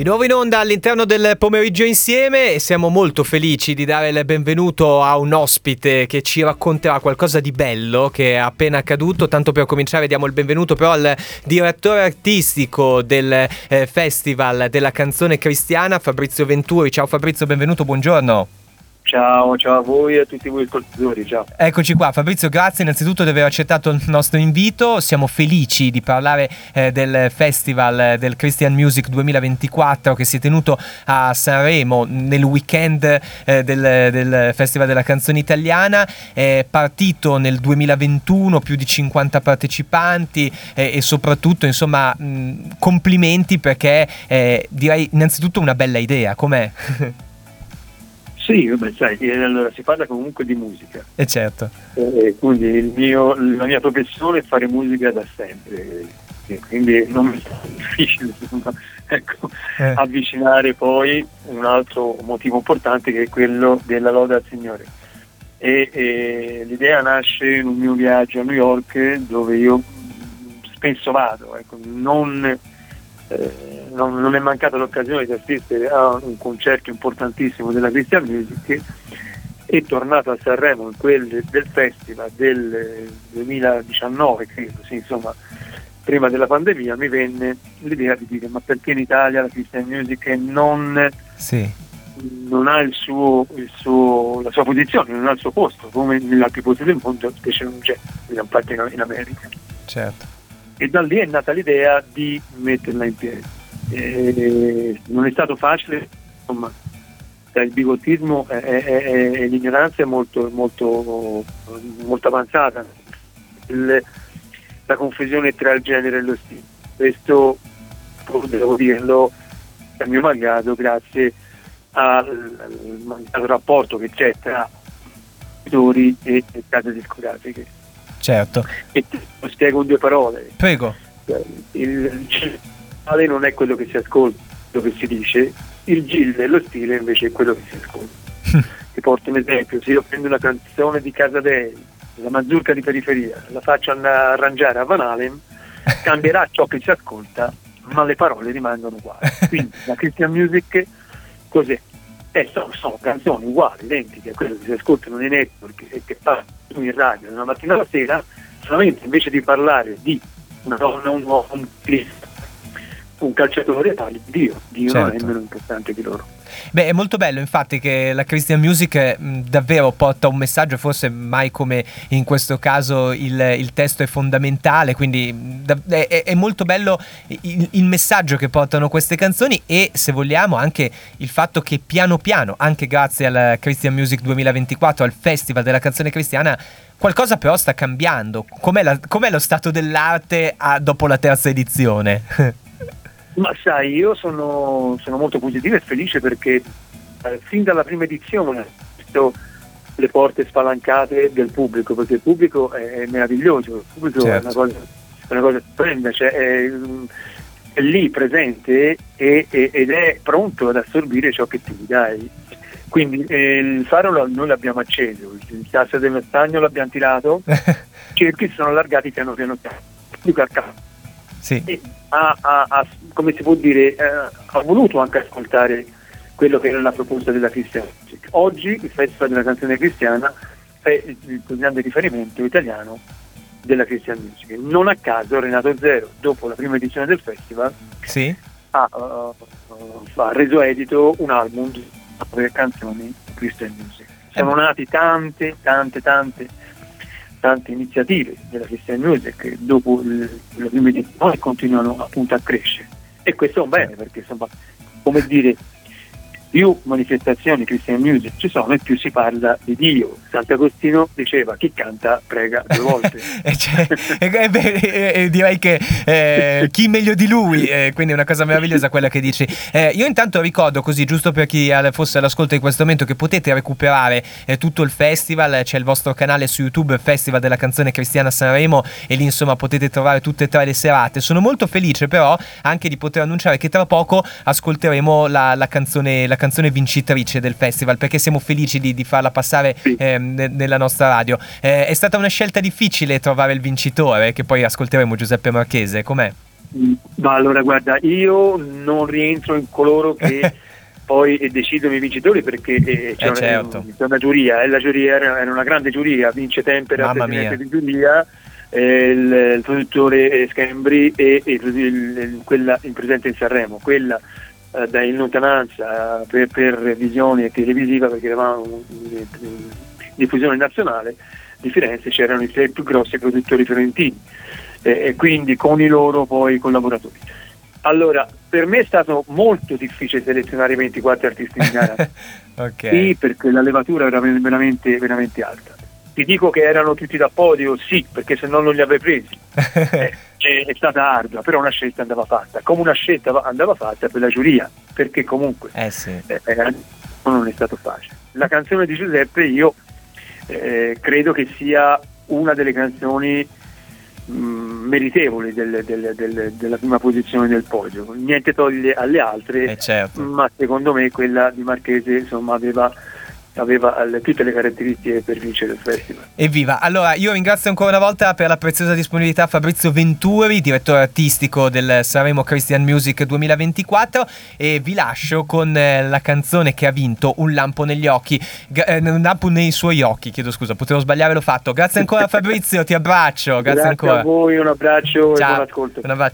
Di nuovo in onda all'interno del pomeriggio insieme e siamo molto felici di dare il benvenuto a un ospite che ci racconterà qualcosa di bello che è appena accaduto. Tanto per cominciare diamo il benvenuto però al direttore artistico del eh, Festival della canzone cristiana, Fabrizio Venturi. Ciao Fabrizio, benvenuto, buongiorno. Ciao, ciao a voi e a tutti voi ascoltatori, ciao. Eccoci qua, Fabrizio, grazie innanzitutto di aver accettato il nostro invito. Siamo felici di parlare eh, del Festival del Christian Music 2024 che si è tenuto a Sanremo nel weekend eh, del, del, Festival della canzone italiana. È partito nel 2021, più di 50 partecipanti eh, e soprattutto, insomma, mh, complimenti perché eh, direi innanzitutto una bella idea, com'è? Sì, beh, sai, allora si parla comunque di musica. E eh certo. Eh, quindi mio, la mia professione è fare musica da sempre, quindi non mi è difficile insomma, ecco, eh. avvicinare poi un altro motivo importante che è quello della lode al Signore. E, e, l'idea nasce in un mio viaggio a New York dove io spesso vado, ecco, non eh, non, non, è mancata l'occasione di assistere a un concerto importantissimo della Christian Music e tornato a Sanremo in quel del festival del 2019 credo, sì, insomma prima della pandemia mi venne l'idea di dire ma perché in Italia la Christian Music non, sì. non ha il suo, il suo, la sua posizione, non ha il suo posto come negli altri posti del mondo invece non c'è, in, in America. Certo e da lì è nata l'idea di metterla in piedi. E non è stato facile, insomma, il bigottismo e l'ignoranza è molto, molto, molto avanzata, il, la confusione tra il genere e lo stile. Questo devo dirlo a mio malgrado grazie al mancato rapporto che c'è tra editori e case discografiche Certo. E ti spiego in due parole. Prego. Il generale non è quello che si ascolta, quello che si dice, il Gil dello stile invece è quello che si ascolta. Ti porto un esempio, se io prendo una canzone di Casadei, la mazurka di periferia, la faccio arrangiare a Van Halen, cambierà ciò che si ascolta, ma le parole rimangono uguali. Quindi la Christian Music cos'è? Eh, sono, sono, canzoni uguali, identiche a quelle che si ascoltano nei network e che passano in radio da una mattina alla sera, solamente invece di parlare di una donna, un uomo, un, un calciatore, parli di Dio. Dio certo. è meno importante di loro. Beh, è molto bello infatti che la Christian Music mh, davvero porta un messaggio, forse mai come in questo caso il, il testo è fondamentale, quindi da, è, è, molto bello il, il, messaggio che portano queste canzoni e se vogliamo anche il fatto che piano piano, anche grazie alla Christian Music 2024, al Festival della canzone cristiana, qualcosa però sta cambiando. Com'è, la, com'è lo stato dell'arte a, dopo la terza edizione? Ma sai, io sono, sono molto positivo e felice perché eh, fin dalla prima edizione ho visto le porte spalancate del pubblico, perché il pubblico è, è meraviglioso, il pubblico certo. è una cosa, è una cosa stupenda, cioè è, è, lì presente e, ed è pronto ad assorbire ciò che tu gli dai. Quindi eh, il faro noi l'abbiamo acceso, il tasso del stagno l'abbiamo tirato, i cerchi sono allargati piano piano piano sì. Ha, ha, ha, come si può dire, eh, ha voluto anche ascoltare quello che era la proposta della Christian Music. Oggi il Festival della canzone cristiana è il, il grande riferimento italiano della Christian Music. Non a caso Renato Zero, dopo la prima edizione del festival, sì. ha, uh, ha, reso edito un album di canzoni Christian Music. Sono eh. nati tante, tante, tante tante iniziative della Christian Music dopo la prima edizione continuano appunto a crescere. E questo è un bene perché insomma come dire più manifestazioni Christian Music ci sono e più si parla di Dio. Sant'Agostino diceva chi canta prega due volte. Eh, cioè, eh, beh, eh, direi che eh, chi meglio di lui, eh, quindi è una cosa meravigliosa quella che dici. Eh, io intanto ricordo così, giusto per chi fosse all'ascolto di questo momento, che potete recuperare tutto il festival, c'è il vostro canale su YouTube, Festival della canzone cristiana Sanremo e lì insomma potete trovare tutte e tre le serate. Sono molto felice però anche di poter annunciare che tra poco ascolteremo la, la canzone, la canzone vincitrice del festival perché siamo felici di, di farla passare sì. eh, nella nostra radio. Eh, è stata una scelta difficile trovare il vincitore, che poi ascolteremo Giuseppe Marchese, com'è? Ma allora guarda, io non rientro in coloro che poi decidono i vincitori perché eh, c'è, Eh, una, certo. c'è una giuria, e la giuria era, era una grande giuria, vince Tempera, Mamma presidente mia. di giuria, eh, il, il produttore eh, Scambri e, e il, il- il- quella in presente in Sanremo, quella eh, da in lontananza eh, per, per visione televisiva perché eravamo in, in diffusione nazionale di Firenze c'erano i sei più grossi produttori fiorentini eh, e quindi con i loro poi collaboratori. Allora, per me è stato molto difficile selezionare i 24 artisti in gara, ok. sì, perché la levatura era ver- veramente, veramente alta. Ti dico che erano tutti da podio, sì, perché se no non li avrei presi. Eh, è, stata ardua, però una scelta andava fatta, come una scelta va- andava fatta per la giuria, perché comunque eh sì. eh, eh, non è stato facile. La canzone di Giuseppe io eh, credo che sia una delle canzoni mh, meritevoli del- del- del- della prima posizione del podio. Niente toglie alle altre, Eh certo. ma secondo me quella di Marchese insomma, aveva, aveva tutte le caratteristiche per vincere il festival. Evviva! Allora, io ringrazio ancora una volta per la preziosa disponibilità Fabrizio Venturi, direttore artistico del Sanremo Christian Music 2024 e vi lascio con eh, la canzone che ha vinto Un lampo negli occhi, eh, un lampo nei suoi occhi, chiedo scusa, potevo sbagliare, l'ho fatto. Grazie ancora Fabrizio, ti abbraccio, grazie, Grazie ancora. a voi, un abbraccio e buon Ciao, ascolto. un abbraccio.